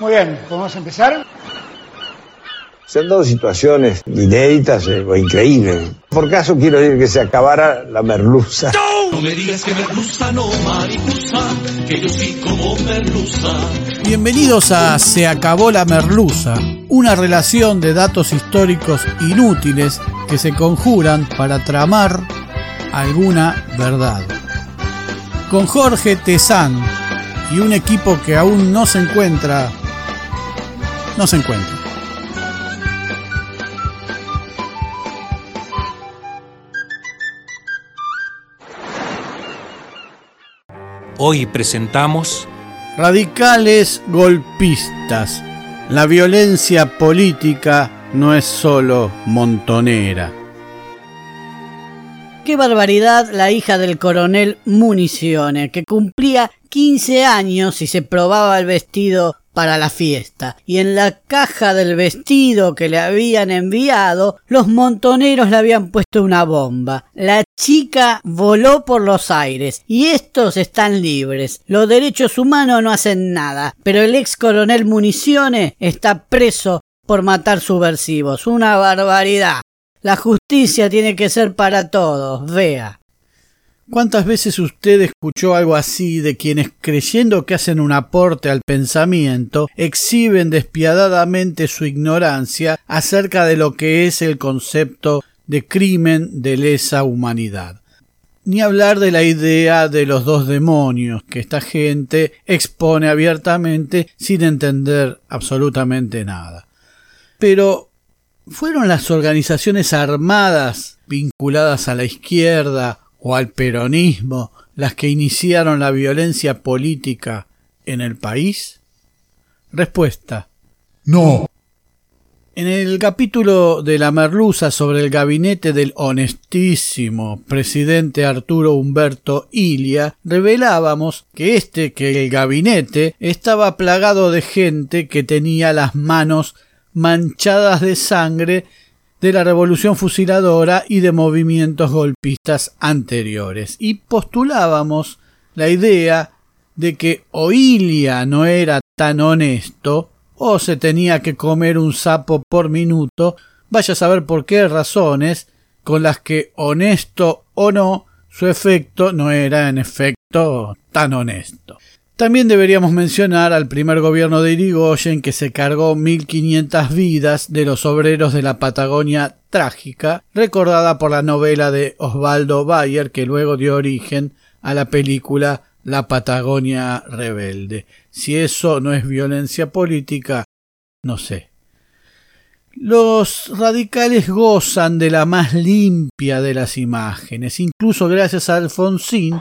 Muy bien, ¿podemos empezar? Se han dado situaciones inéditas eh, o increíbles. Por caso quiero decir que se acabara la merluza. No me digas que merluza, no mariposa, que yo sí como merluza. Bienvenidos a Se acabó la merluza, una relación de datos históricos inútiles que se conjuran para tramar alguna verdad. Con Jorge Tezán y un equipo que aún no se encuentra, no se encuentra. Hoy presentamos Radicales golpistas. La violencia política no es solo montonera. Qué barbaridad la hija del coronel Municiones, que cumplía 15 años y se probaba el vestido para la fiesta, y en la caja del vestido que le habían enviado, los montoneros le habían puesto una bomba. La chica voló por los aires, y estos están libres. Los derechos humanos no hacen nada, pero el ex coronel Municiones está preso por matar subversivos. Una barbaridad. La justicia tiene que ser para todos, vea. ¿Cuántas veces usted escuchó algo así de quienes creyendo que hacen un aporte al pensamiento exhiben despiadadamente su ignorancia acerca de lo que es el concepto de crimen de lesa humanidad? Ni hablar de la idea de los dos demonios que esta gente expone abiertamente sin entender absolutamente nada. Pero ¿fueron las organizaciones armadas vinculadas a la izquierda o al peronismo las que iniciaron la violencia política en el país? Respuesta. No. En el capítulo de la merluza sobre el gabinete del honestísimo presidente Arturo Humberto Ilia, revelábamos que este que el gabinete estaba plagado de gente que tenía las manos manchadas de sangre de la revolución fusiladora y de movimientos golpistas anteriores. Y postulábamos la idea de que Oilia no era tan honesto o se tenía que comer un sapo por minuto, vaya a saber por qué razones, con las que honesto o no, su efecto no era en efecto tan honesto. También deberíamos mencionar al primer gobierno de Irigoyen que se cargó 1500 vidas de los obreros de la Patagonia trágica, recordada por la novela de Osvaldo Bayer que luego dio origen a la película La Patagonia rebelde. Si eso no es violencia política, no sé. Los radicales gozan de la más limpia de las imágenes, incluso gracias a Alfonsín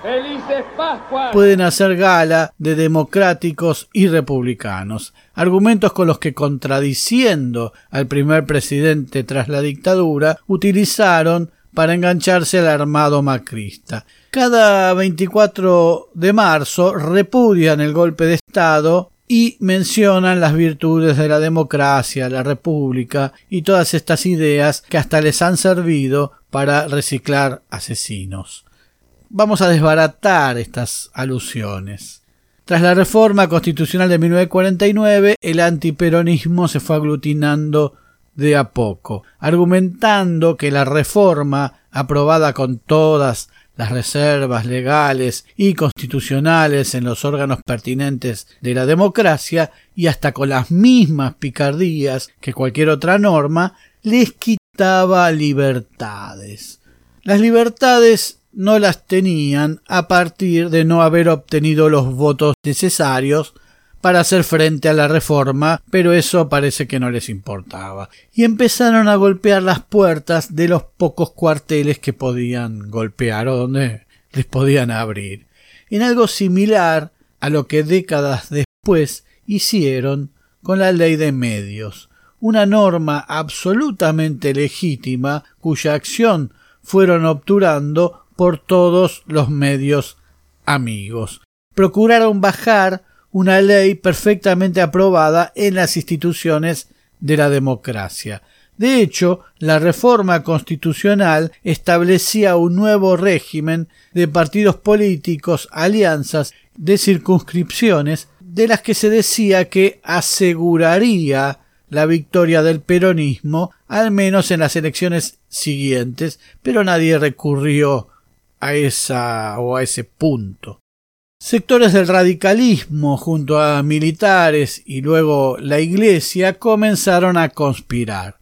pueden hacer gala de democráticos y republicanos, argumentos con los que contradiciendo al primer presidente tras la dictadura utilizaron para engancharse al armado macrista. Cada 24 de marzo repudian el golpe de Estado y mencionan las virtudes de la democracia, la república y todas estas ideas que hasta les han servido para reciclar asesinos. Vamos a desbaratar estas alusiones. Tras la reforma constitucional de 1949, el antiperonismo se fue aglutinando de a poco, argumentando que la reforma, aprobada con todas las reservas legales y constitucionales en los órganos pertinentes de la democracia y hasta con las mismas picardías que cualquier otra norma, les quitaba libertades. Las libertades no las tenían a partir de no haber obtenido los votos necesarios para hacer frente a la reforma, pero eso parece que no les importaba. Y empezaron a golpear las puertas de los pocos cuarteles que podían golpear o donde les podían abrir. En algo similar a lo que décadas después hicieron con la ley de medios, una norma absolutamente legítima cuya acción fueron obturando por todos los medios amigos. Procuraron bajar una ley perfectamente aprobada en las instituciones de la democracia. De hecho, la reforma constitucional establecía un nuevo régimen de partidos políticos, alianzas, de circunscripciones, de las que se decía que aseguraría la victoria del peronismo, al menos en las elecciones siguientes, pero nadie recurrió a esa o a ese punto. Sectores del radicalismo junto a militares y luego la Iglesia comenzaron a conspirar.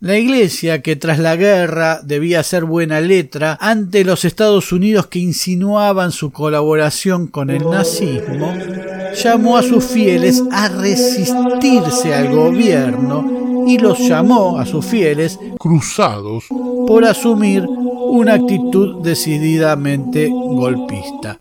La Iglesia, que tras la guerra debía ser buena letra ante los Estados Unidos que insinuaban su colaboración con el nazismo, llamó a sus fieles a resistirse al gobierno y los llamó a sus fieles cruzados por asumir una actitud decididamente golpista.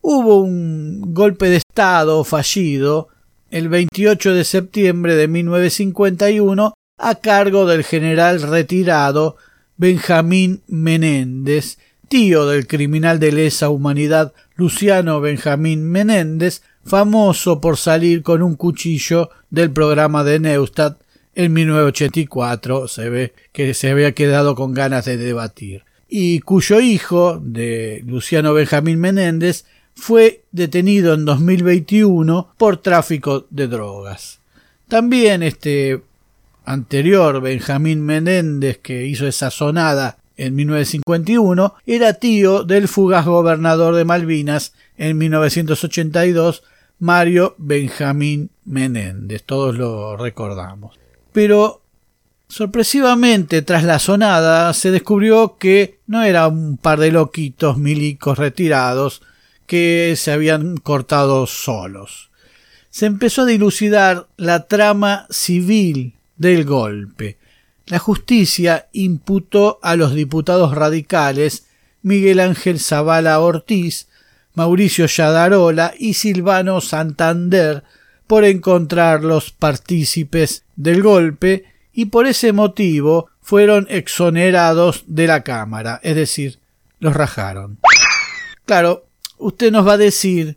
Hubo un golpe de Estado fallido el 28 de septiembre de 1951 a cargo del general retirado Benjamín Menéndez, tío del criminal de lesa humanidad Luciano Benjamín Menéndez, famoso por salir con un cuchillo del programa de Neustadt en 1984, se ve que se había quedado con ganas de debatir, y cuyo hijo, de Luciano Benjamín Menéndez, fue detenido en 2021 por tráfico de drogas. También este anterior, Benjamín Menéndez, que hizo esa sonada en 1951, era tío del fugaz gobernador de Malvinas en 1982, Mario Benjamín Menéndez. Todos lo recordamos. Pero sorpresivamente, tras la sonada, se descubrió que no era un par de loquitos milicos retirados que se habían cortado solos. Se empezó a dilucidar la trama civil del golpe. La justicia imputó a los diputados radicales Miguel Ángel Zavala Ortiz, Mauricio Yadarola y Silvano Santander por encontrarlos partícipes del golpe y por ese motivo fueron exonerados de la Cámara, es decir, los rajaron. Claro, usted nos va a decir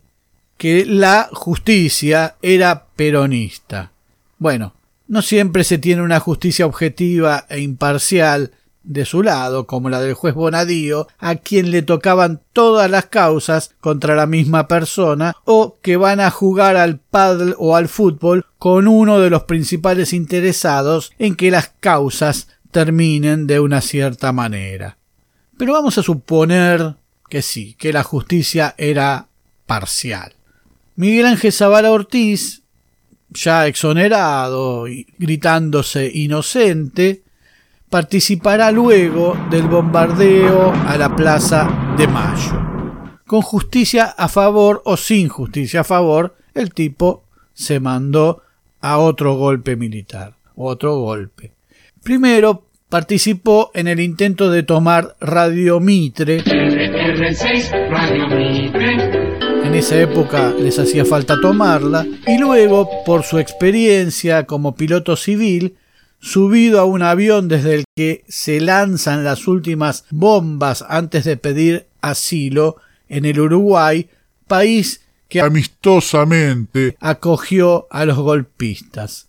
que la justicia era peronista. Bueno, no siempre se tiene una justicia objetiva e imparcial de su lado, como la del juez Bonadío, a quien le tocaban todas las causas contra la misma persona, o que van a jugar al paddle o al fútbol con uno de los principales interesados en que las causas terminen de una cierta manera. Pero vamos a suponer que sí, que la justicia era parcial. Miguel Ángel Zavala Ortiz ya exonerado y gritándose inocente, participará luego del bombardeo a la Plaza de Mayo. Con justicia a favor o sin justicia a favor, el tipo se mandó a otro golpe militar, otro golpe. Primero participó en el intento de tomar Radio Mitre. Radio Mitre en esa época les hacía falta tomarla, y luego, por su experiencia como piloto civil, subido a un avión desde el que se lanzan las últimas bombas antes de pedir asilo en el Uruguay, país que amistosamente acogió a los golpistas.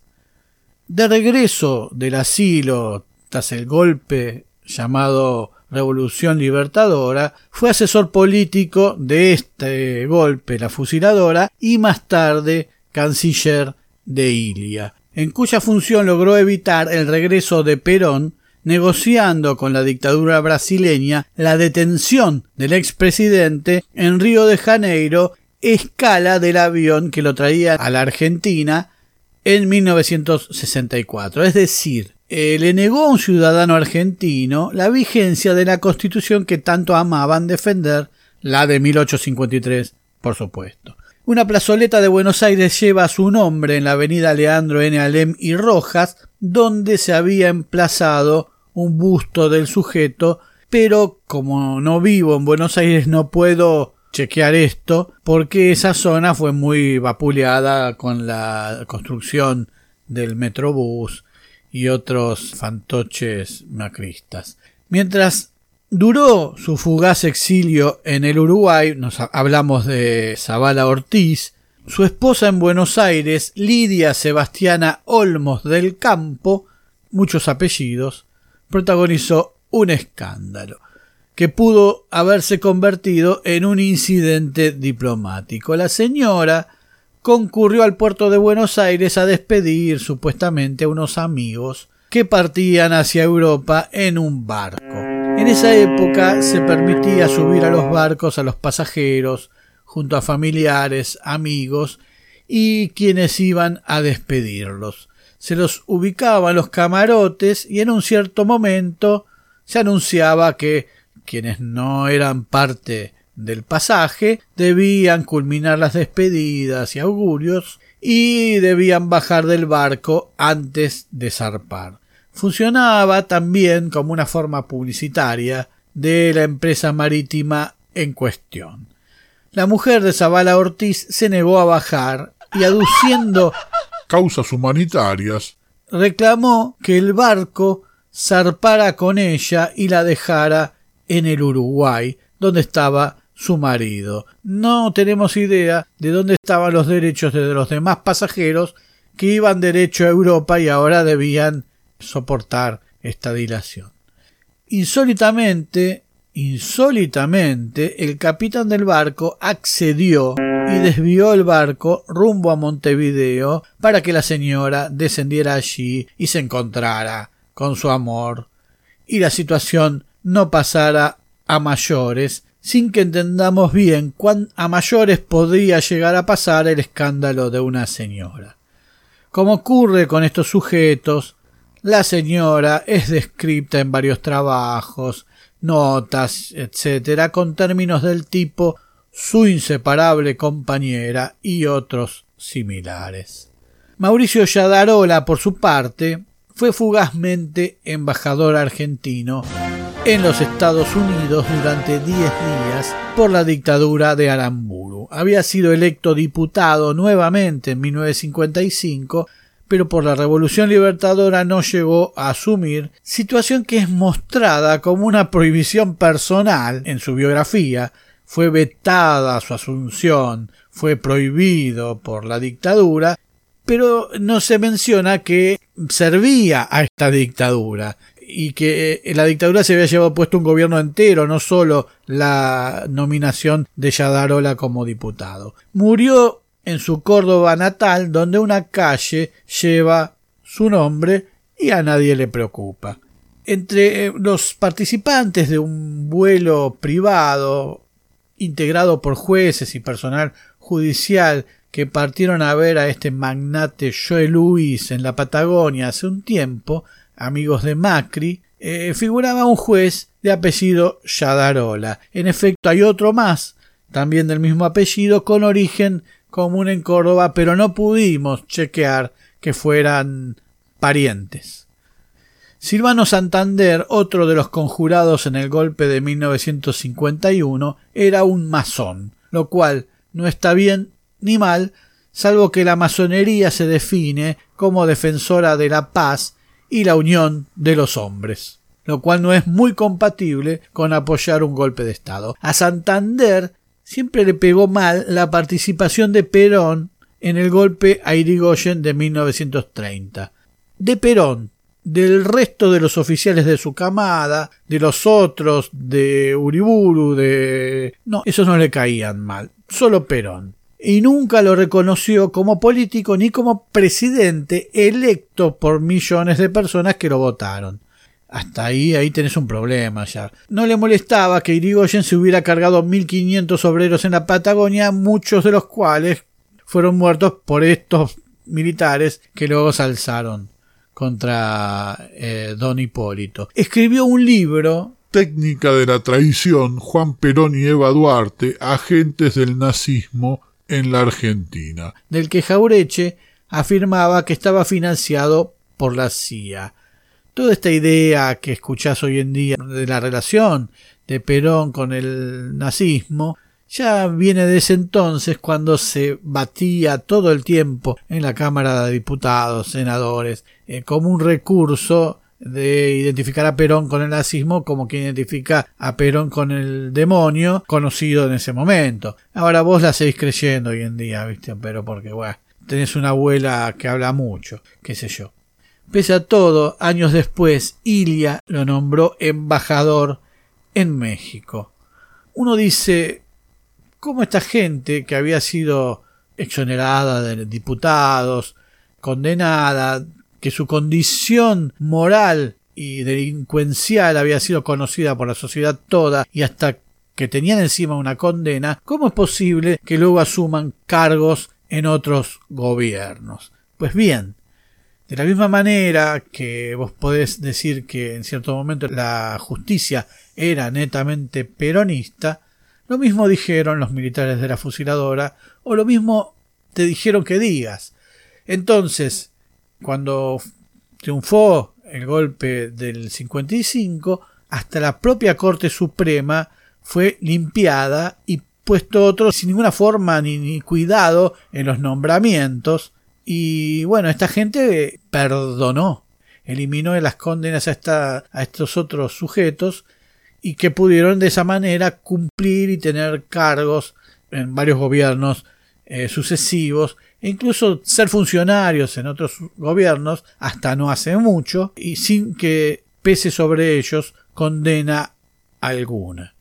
De regreso del asilo tras el golpe llamado Revolución Libertadora, fue asesor político de este golpe, la fusiladora, y más tarde canciller de Ilia, en cuya función logró evitar el regreso de Perón, negociando con la dictadura brasileña la detención del expresidente en Río de Janeiro, escala del avión que lo traía a la Argentina en 1964. Es decir, eh, le negó a un ciudadano argentino la vigencia de la constitución que tanto amaban defender, la de 1853, por supuesto. Una plazoleta de Buenos Aires lleva su nombre en la avenida Leandro N. Alem y Rojas, donde se había emplazado un busto del sujeto, pero como no vivo en Buenos Aires no puedo chequear esto, porque esa zona fue muy vapuleada con la construcción del Metrobús, y otros fantoches macristas. Mientras duró su fugaz exilio en el Uruguay, nos hablamos de Zavala Ortiz, su esposa en Buenos Aires, Lidia Sebastiana Olmos del Campo, muchos apellidos, protagonizó un escándalo que pudo haberse convertido en un incidente diplomático. La señora concurrió al puerto de Buenos Aires a despedir supuestamente a unos amigos que partían hacia Europa en un barco. En esa época se permitía subir a los barcos a los pasajeros, junto a familiares, amigos y quienes iban a despedirlos. Se los ubicaba los camarotes y en un cierto momento se anunciaba que quienes no eran parte del pasaje debían culminar las despedidas y augurios y debían bajar del barco antes de zarpar. Funcionaba también como una forma publicitaria de la empresa marítima en cuestión. La mujer de Zavala Ortiz se negó a bajar y aduciendo causas humanitarias reclamó que el barco zarpara con ella y la dejara en el Uruguay, donde estaba su marido. No tenemos idea de dónde estaban los derechos de los demás pasajeros que iban derecho a Europa y ahora debían soportar esta dilación. Insólitamente, insólitamente, el capitán del barco accedió y desvió el barco rumbo a Montevideo para que la señora descendiera allí y se encontrara con su amor y la situación no pasara a mayores sin que entendamos bien cuán a mayores podría llegar a pasar el escándalo de una señora. Como ocurre con estos sujetos, la señora es descrita en varios trabajos, notas, etc., con términos del tipo su inseparable compañera y otros similares. Mauricio Yadarola, por su parte, fue fugazmente embajador argentino en los Estados Unidos durante diez días por la dictadura de Aramburu. Había sido electo diputado nuevamente en 1955 pero por la Revolución Libertadora no llegó a asumir, situación que es mostrada como una prohibición personal en su biografía, fue vetada su asunción, fue prohibido por la dictadura, pero no se menciona que servía a esta dictadura y que eh, la dictadura se había llevado puesto un gobierno entero, no solo la nominación de Yadarola como diputado. Murió en su Córdoba natal, donde una calle lleva su nombre y a nadie le preocupa. Entre eh, los participantes de un vuelo privado integrado por jueces y personal judicial que partieron a ver a este magnate Joe Luis en la Patagonia hace un tiempo, amigos de Macri, eh, figuraba un juez de apellido Yadarola. En efecto, hay otro más, también del mismo apellido, con origen común en Córdoba, pero no pudimos chequear que fueran parientes. Silvano Santander, otro de los conjurados en el golpe de 1951, era un masón, lo cual no está bien ni mal, salvo que la masonería se define como defensora de la paz y la unión de los hombres, lo cual no es muy compatible con apoyar un golpe de Estado. A Santander siempre le pegó mal la participación de Perón en el golpe a Irigoyen de 1930. De Perón, del resto de los oficiales de su camada, de los otros, de Uriburu, de... No, esos no le caían mal, solo Perón. Y nunca lo reconoció como político ni como presidente electo por millones de personas que lo votaron. Hasta ahí, ahí tenés un problema ya. No le molestaba que Irigoyen se hubiera cargado 1500 obreros en la Patagonia, muchos de los cuales fueron muertos por estos militares que luego se alzaron contra eh, don Hipólito. Escribió un libro Técnica de la traición, Juan Perón y Eva Duarte, agentes del nazismo en la Argentina, del que Jaureche afirmaba que estaba financiado por la CIA. Toda esta idea que escuchás hoy en día de la relación de Perón con el nazismo ya viene de ese entonces cuando se batía todo el tiempo en la Cámara de Diputados, senadores, eh, como un recurso de identificar a Perón con el nazismo como que identifica a Perón con el demonio conocido en ese momento. Ahora vos la seguís creyendo hoy en día, ¿viste? Pero porque, bueno, tenés una abuela que habla mucho, qué sé yo. Pese a todo, años después, Ilia lo nombró embajador en México. Uno dice, ¿cómo esta gente que había sido exonerada de diputados, condenada, que su condición moral y delincuencial había sido conocida por la sociedad toda y hasta que tenían encima una condena, ¿cómo es posible que luego asuman cargos en otros gobiernos? Pues bien, de la misma manera que vos podés decir que en cierto momento la justicia era netamente peronista, lo mismo dijeron los militares de la fusiladora, o lo mismo te dijeron que digas. Entonces, cuando triunfó el golpe del 55, hasta la propia Corte Suprema fue limpiada y puesto otro sin ninguna forma ni, ni cuidado en los nombramientos. Y bueno, esta gente perdonó, eliminó las condenas a, esta, a estos otros sujetos y que pudieron de esa manera cumplir y tener cargos en varios gobiernos eh, sucesivos e incluso ser funcionarios en otros gobiernos hasta no hace mucho y sin que pese sobre ellos condena alguna.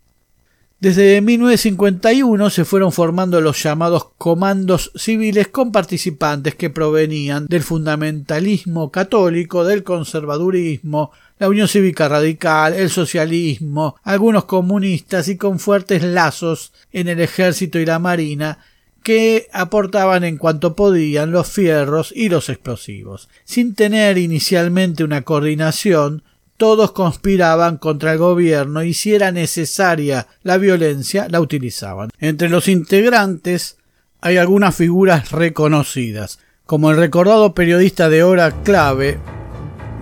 Desde 1951 se fueron formando los llamados comandos civiles con participantes que provenían del fundamentalismo católico, del conservadurismo, la Unión Cívica Radical, el socialismo, algunos comunistas y con fuertes lazos en el ejército y la marina que aportaban en cuanto podían los fierros y los explosivos. Sin tener inicialmente una coordinación, todos conspiraban contra el gobierno y si era necesaria la violencia, la utilizaban. Entre los integrantes hay algunas figuras reconocidas, como el recordado periodista de hora clave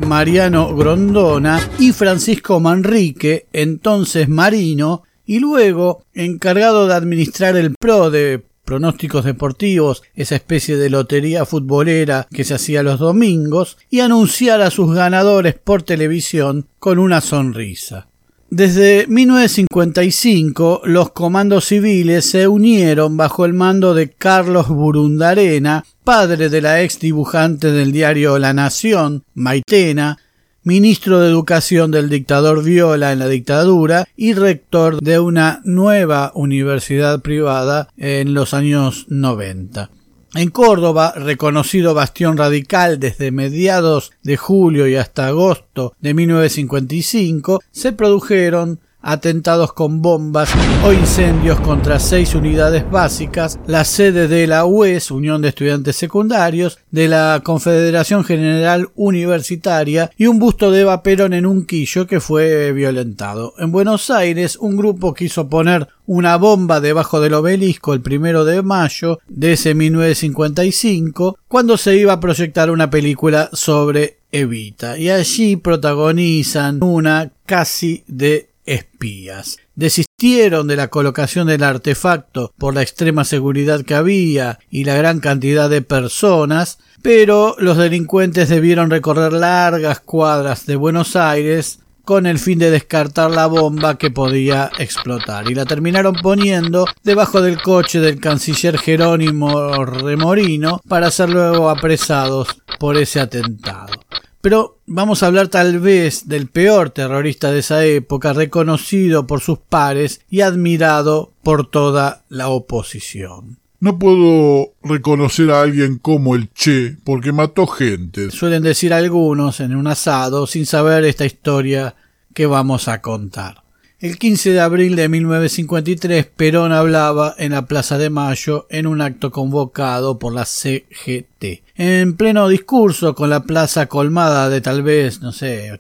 Mariano Grondona y Francisco Manrique, entonces marino, y luego encargado de administrar el PRO de pronósticos deportivos, esa especie de lotería futbolera que se hacía los domingos, y anunciar a sus ganadores por televisión con una sonrisa. Desde 1955 los comandos civiles se unieron bajo el mando de Carlos Burundarena, padre de la ex dibujante del diario La Nación, Maitena, ministro de Educación del dictador Viola en la dictadura y rector de una nueva universidad privada en los años 90. En Córdoba, reconocido bastión radical desde mediados de julio y hasta agosto de 1955, se produjeron atentados con bombas o incendios contra seis unidades básicas, la sede de la UES, Unión de Estudiantes Secundarios, de la Confederación General Universitaria y un busto de Eva Perón en un quillo que fue violentado. En Buenos Aires, un grupo quiso poner una bomba debajo del obelisco el primero de mayo de ese 1955, cuando se iba a proyectar una película sobre Evita, y allí protagonizan una casi de espías. Desistieron de la colocación del artefacto por la extrema seguridad que había y la gran cantidad de personas, pero los delincuentes debieron recorrer largas cuadras de Buenos Aires con el fin de descartar la bomba que podía explotar y la terminaron poniendo debajo del coche del canciller Jerónimo Remorino para ser luego apresados por ese atentado. Pero vamos a hablar tal vez del peor terrorista de esa época, reconocido por sus pares y admirado por toda la oposición. No puedo reconocer a alguien como el Che porque mató gente. Suelen decir algunos en un asado sin saber esta historia que vamos a contar. El 15 de abril de 1953, Perón hablaba en la Plaza de Mayo en un acto convocado por la CGT. En pleno discurso, con la plaza colmada de tal vez, no sé,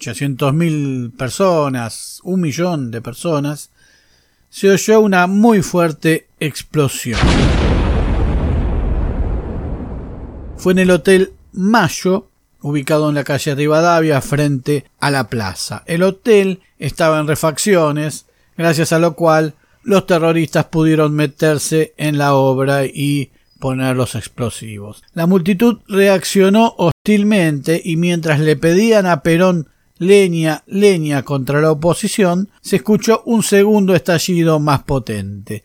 mil personas, un millón de personas, se oyó una muy fuerte explosión. Fue en el Hotel Mayo ubicado en la calle Rivadavia frente a la plaza. El hotel estaba en refacciones, gracias a lo cual los terroristas pudieron meterse en la obra y poner los explosivos. La multitud reaccionó hostilmente y mientras le pedían a Perón leña, leña contra la oposición, se escuchó un segundo estallido más potente.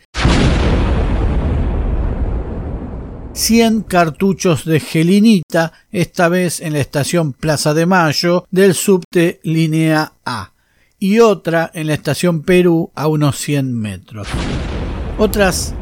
100 cartuchos de gelinita, esta vez en la estación Plaza de Mayo del subte Línea A, y otra en la estación Perú a unos 100 metros. Otras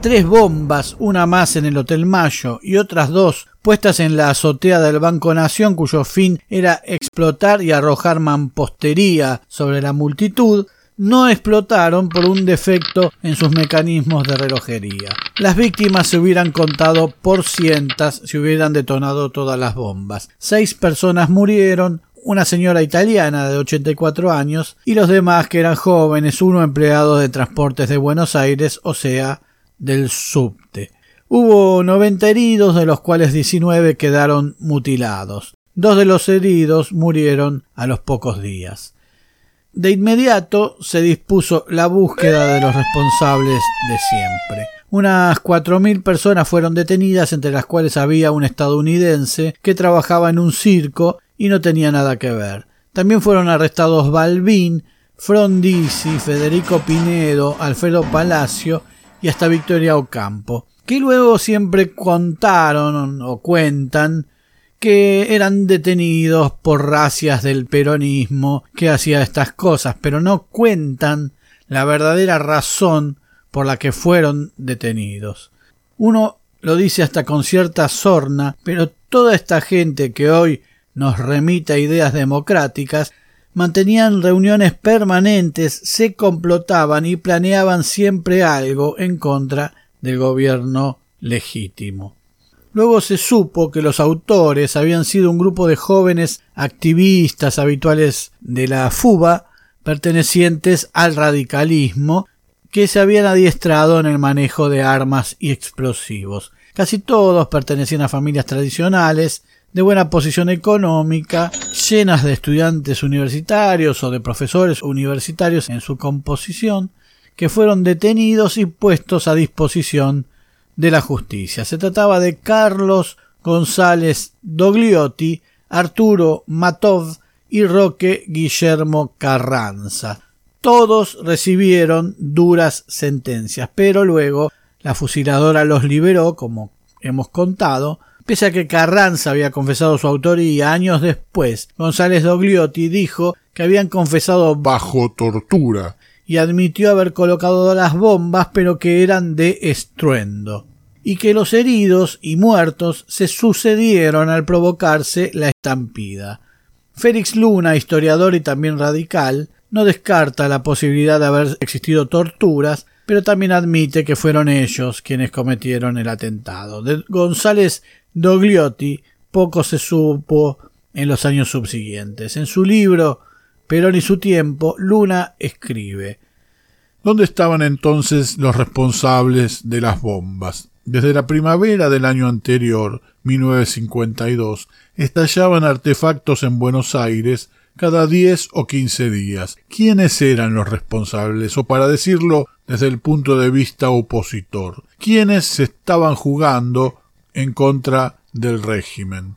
tres bombas, una más en el Hotel Mayo y otras dos puestas en la azotea del Banco Nación, cuyo fin era explotar y arrojar mampostería sobre la multitud, no explotaron por un defecto en sus mecanismos de relojería. Las víctimas se hubieran contado por cientas si hubieran detonado todas las bombas. Seis personas murieron, una señora italiana de 84 años y los demás que eran jóvenes, uno empleado de transportes de Buenos Aires, o sea, del subte. Hubo 90 heridos, de los cuales 19 quedaron mutilados. Dos de los heridos murieron a los pocos días. De inmediato se dispuso la búsqueda de los responsables de siempre. Unas cuatro mil personas fueron detenidas, entre las cuales había un estadounidense que trabajaba en un circo y no tenía nada que ver. También fueron arrestados Balbín, Frondizi, Federico Pinedo, Alfredo Palacio y hasta Victoria Ocampo, que luego siempre contaron o cuentan que eran detenidos por racias del peronismo que hacía estas cosas, pero no cuentan la verdadera razón por la que fueron detenidos. Uno lo dice hasta con cierta sorna, pero toda esta gente que hoy nos remite a ideas democráticas mantenían reuniones permanentes, se complotaban y planeaban siempre algo en contra del gobierno legítimo. Luego se supo que los autores habían sido un grupo de jóvenes activistas habituales de la FUBA, pertenecientes al radicalismo, que se habían adiestrado en el manejo de armas y explosivos. Casi todos pertenecían a familias tradicionales, de buena posición económica, llenas de estudiantes universitarios o de profesores universitarios en su composición, que fueron detenidos y puestos a disposición de la justicia. Se trataba de Carlos González Dogliotti, Arturo Matov y Roque Guillermo Carranza. Todos recibieron duras sentencias, pero luego la fusiladora los liberó, como hemos contado, pese a que Carranza había confesado su autoría años después. González Dogliotti dijo que habían confesado bajo tortura y admitió haber colocado las bombas, pero que eran de estruendo y que los heridos y muertos se sucedieron al provocarse la estampida. Félix Luna, historiador y también radical, no descarta la posibilidad de haber existido torturas, pero también admite que fueron ellos quienes cometieron el atentado. De González Dogliotti poco se supo en los años subsiguientes. En su libro Perón y su tiempo, Luna escribe ¿Dónde estaban entonces los responsables de las bombas? Desde la primavera del año anterior, 1952, estallaban artefactos en Buenos Aires cada diez o quince días. ¿Quiénes eran los responsables? O para decirlo desde el punto de vista opositor, ¿quiénes se estaban jugando en contra del régimen?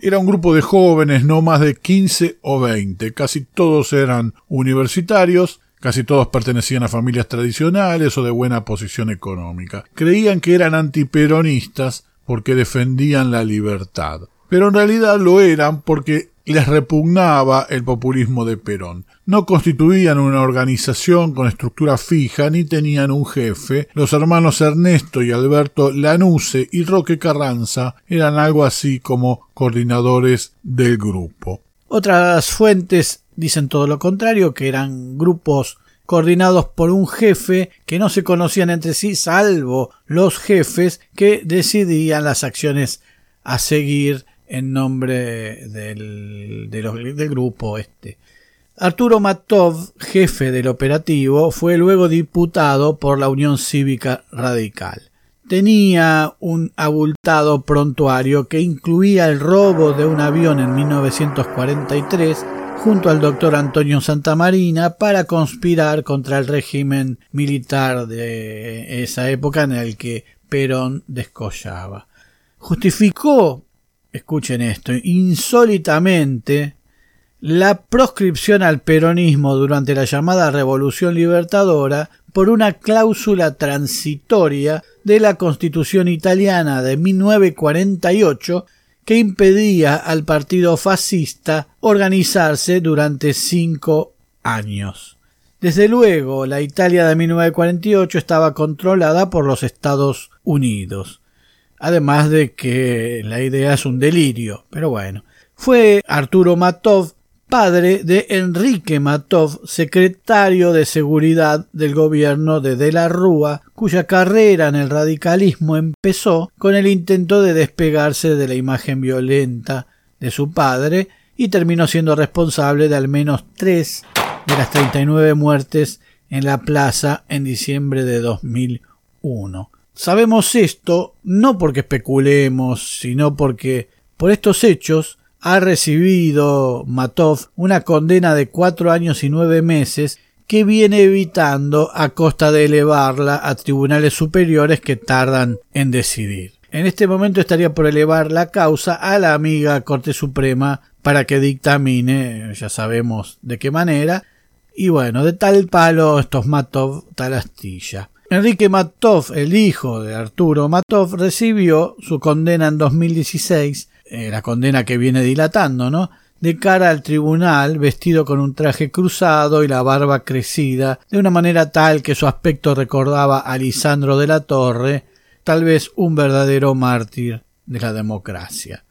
Era un grupo de jóvenes, no más de quince o veinte, casi todos eran universitarios, Casi todos pertenecían a familias tradicionales o de buena posición económica. Creían que eran antiperonistas porque defendían la libertad. Pero en realidad lo eran porque les repugnaba el populismo de Perón. No constituían una organización con estructura fija ni tenían un jefe. Los hermanos Ernesto y Alberto Lanuse y Roque Carranza eran algo así como coordinadores del grupo. Otras fuentes dicen todo lo contrario, que eran grupos coordinados por un jefe que no se conocían entre sí, salvo los jefes que decidían las acciones a seguir en nombre del, grupo este. Arturo Matov, jefe del operativo, fue luego diputado por la Unión Cívica Radical. Tenía un abultado prontuario que incluía el robo de un avión en 1943 junto al doctor Antonio Santamarina para conspirar contra el régimen militar de esa época en el que Perón descollaba. Justificó, escuchen esto, insólitamente la proscripción al peronismo durante la llamada Revolución Libertadora por una cláusula transitoria de la Constitución italiana de 1948 que impedía al partido fascista organizarse durante cinco años. Desde luego, la Italia de 1948 estaba controlada por los Estados Unidos. Además de que la idea es un delirio, pero bueno. Fue Arturo Matov, padre de Enrique Matov, secretario de Seguridad del gobierno de De la Rúa, cuya carrera en el radicalismo empezó con el intento de despegarse de la imagen violenta de su padre y terminó siendo responsable de al menos tres de las 39 muertes en la plaza en diciembre de 2001. Sabemos esto no porque especulemos, sino porque por estos hechos ha recibido Matov una condena de cuatro años y nueve meses que viene evitando a costa de elevarla a tribunales superiores que tardan en decidir. En este momento estaría por elevar la causa a la amiga Corte Suprema para que dictamine, ya sabemos de qué manera, y bueno, de tal palo estos Matov, tal astilla. Enrique Matov, el hijo de Arturo Matov, recibió su condena en 2016, eh, la condena que viene dilatando, ¿no? De cara al tribunal, vestido con un traje cruzado y la barba crecida, de una manera tal que su aspecto recordaba a Lisandro de la Torre, tal vez un verdadero mártir de la democracia.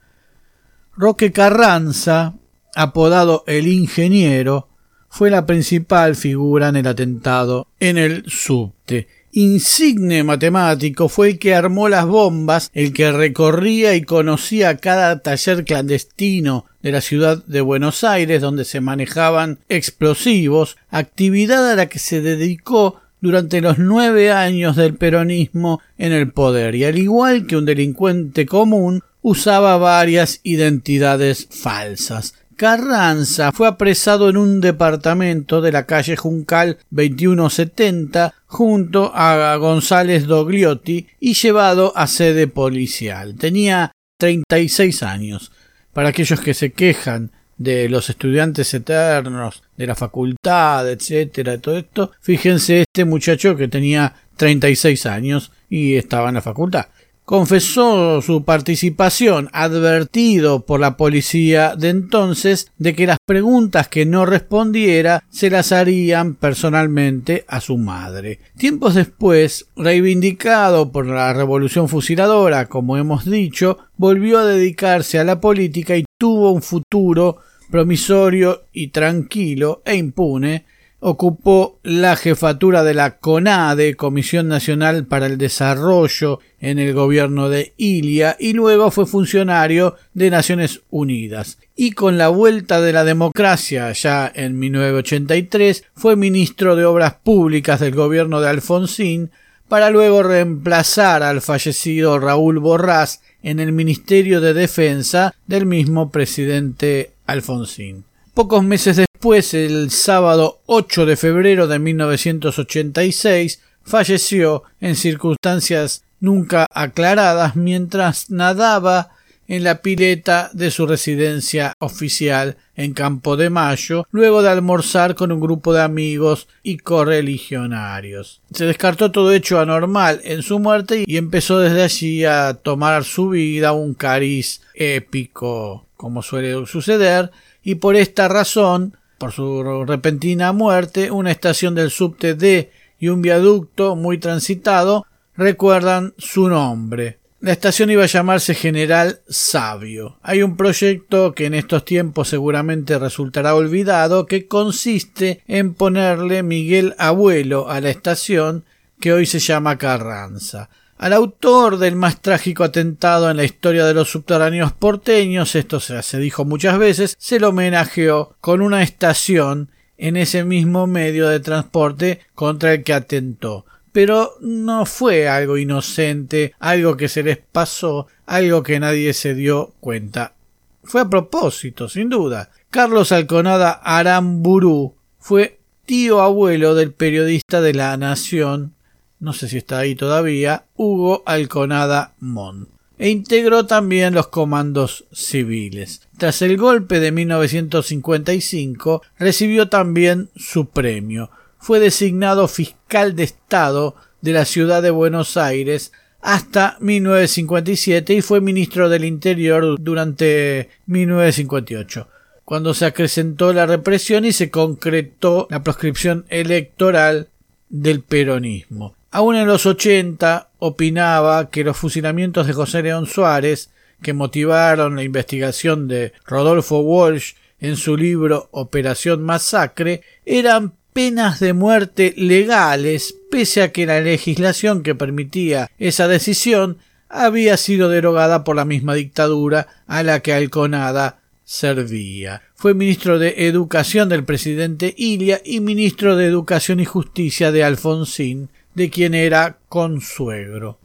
Roque Carranza, apodado el ingeniero, fue la principal figura en el atentado en el subte. Insigne matemático fue el que armó las bombas, el que recorría y conocía cada taller clandestino de la ciudad de Buenos Aires donde se manejaban explosivos, actividad a la que se dedicó durante los nueve años del peronismo en el poder y al igual que un delincuente común usaba varias identidades falsas. Carranza fue apresado en un departamento de la calle Juncal 2170 junto a González Dogliotti y llevado a sede policial. Tenía 36 años. Para aquellos que se quejan de los estudiantes eternos, de la facultad, etcétera, todo esto, fíjense este muchacho que tenía 36 años y estaba en la facultad confesó su participación, advertido por la policía de entonces de que las preguntas que no respondiera se las harían personalmente a su madre. Tiempos después, reivindicado por la revolución fusiladora, como hemos dicho, volvió a dedicarse a la política y tuvo un futuro promisorio y tranquilo e impune ocupó la jefatura de la CONADE, Comisión Nacional para el Desarrollo, en el gobierno de Ilia, y luego fue funcionario de Naciones Unidas. Y con la vuelta de la democracia ya en 1983 fue ministro de Obras Públicas del gobierno de Alfonsín, para luego reemplazar al fallecido Raúl Borrás en el Ministerio de Defensa del mismo presidente Alfonsín. Pocos meses después, el sábado 8 de febrero de 1986, falleció en circunstancias nunca aclaradas mientras nadaba en la pileta de su residencia oficial en Campo de Mayo, luego de almorzar con un grupo de amigos y correligionarios. Se descartó todo hecho anormal en su muerte y empezó desde allí a tomar su vida un cariz épico, como suele suceder, y por esta razón, por su repentina muerte, una estación del subte D y un viaducto muy transitado recuerdan su nombre. La estación iba a llamarse General Sabio. Hay un proyecto que en estos tiempos seguramente resultará olvidado que consiste en ponerle Miguel Abuelo a la estación que hoy se llama Carranza. Al autor del más trágico atentado en la historia de los subterráneos porteños, esto se dijo muchas veces, se lo homenajeó con una estación en ese mismo medio de transporte contra el que atentó. Pero no fue algo inocente, algo que se les pasó, algo que nadie se dio cuenta. Fue a propósito, sin duda. Carlos Alconada Aramburú fue tío abuelo del periodista de La Nación no sé si está ahí todavía, Hugo Alconada Mon. E integró también los comandos civiles. Tras el golpe de 1955, recibió también su premio. Fue designado fiscal de Estado de la ciudad de Buenos Aires hasta 1957 y fue ministro del Interior durante 1958. cuando se acrecentó la represión y se concretó la proscripción electoral del peronismo. Aún en los 80 opinaba que los fusilamientos de José León Suárez, que motivaron la investigación de Rodolfo Walsh en su libro Operación Masacre, eran penas de muerte legales, pese a que la legislación que permitía esa decisión había sido derogada por la misma dictadura a la que Alconada servía. Fue ministro de Educación del presidente Ilia y ministro de Educación y Justicia de Alfonsín, de quien era consuegro.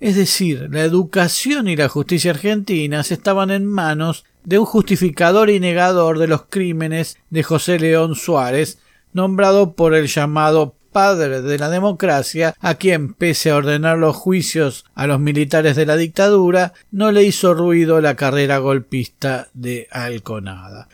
Es decir, la educación y la justicia argentinas estaban en manos de un justificador y negador de los crímenes de José León Suárez, nombrado por el llamado padre de la democracia, a quien, pese a ordenar los juicios a los militares de la dictadura, no le hizo ruido la carrera golpista de Alconada.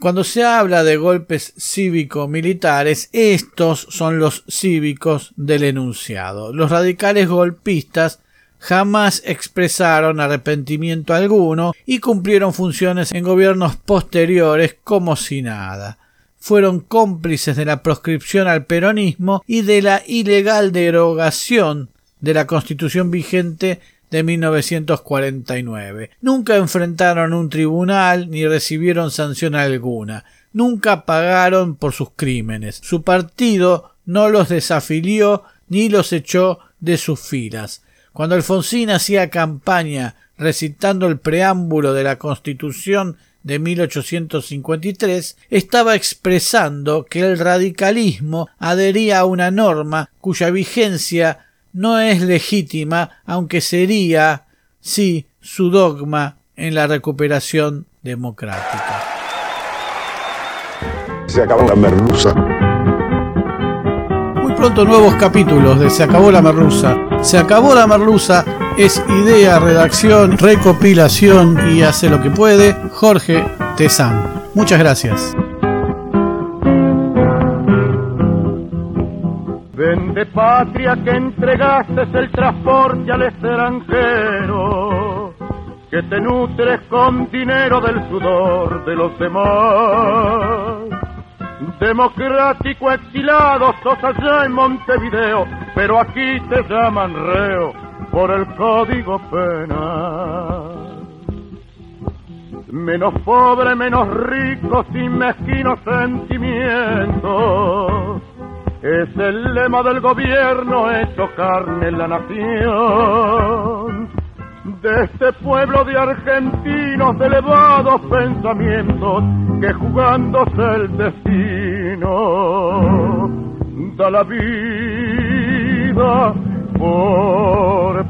Cuando se habla de golpes cívico-militares, estos son los cívicos del enunciado. Los radicales golpistas jamás expresaron arrepentimiento alguno y cumplieron funciones en gobiernos posteriores como si nada fueron cómplices de la proscripción al peronismo y de la ilegal derogación de la constitución vigente de 1949. Nunca enfrentaron un tribunal ni recibieron sanción alguna. Nunca pagaron por sus crímenes. Su partido no los desafilió ni los echó de sus filas. Cuando Alfonsín hacía campaña recitando el preámbulo de la Constitución de 1853 estaba expresando que el radicalismo adhería a una norma cuya vigencia no es legítima, aunque sería, sí, su dogma en la recuperación democrática. Se acabó la merluza. Muy pronto nuevos capítulos de Se acabó la merluza. Se acabó la merluza es idea, redacción, recopilación y hace lo que puede Jorge Tezán. Muchas gracias. Vende patria que entregaste el transporte al extranjero, que te nutres con dinero del sudor de los demás. Democrático exilado sos allá en Montevideo, pero aquí te llaman reo por el código penal. Menos pobre, menos rico, sin mezquinos sentimientos. Es el lema del gobierno hecho carne en la nación. De este pueblo de argentinos de elevados pensamientos que jugándose el destino da la vida por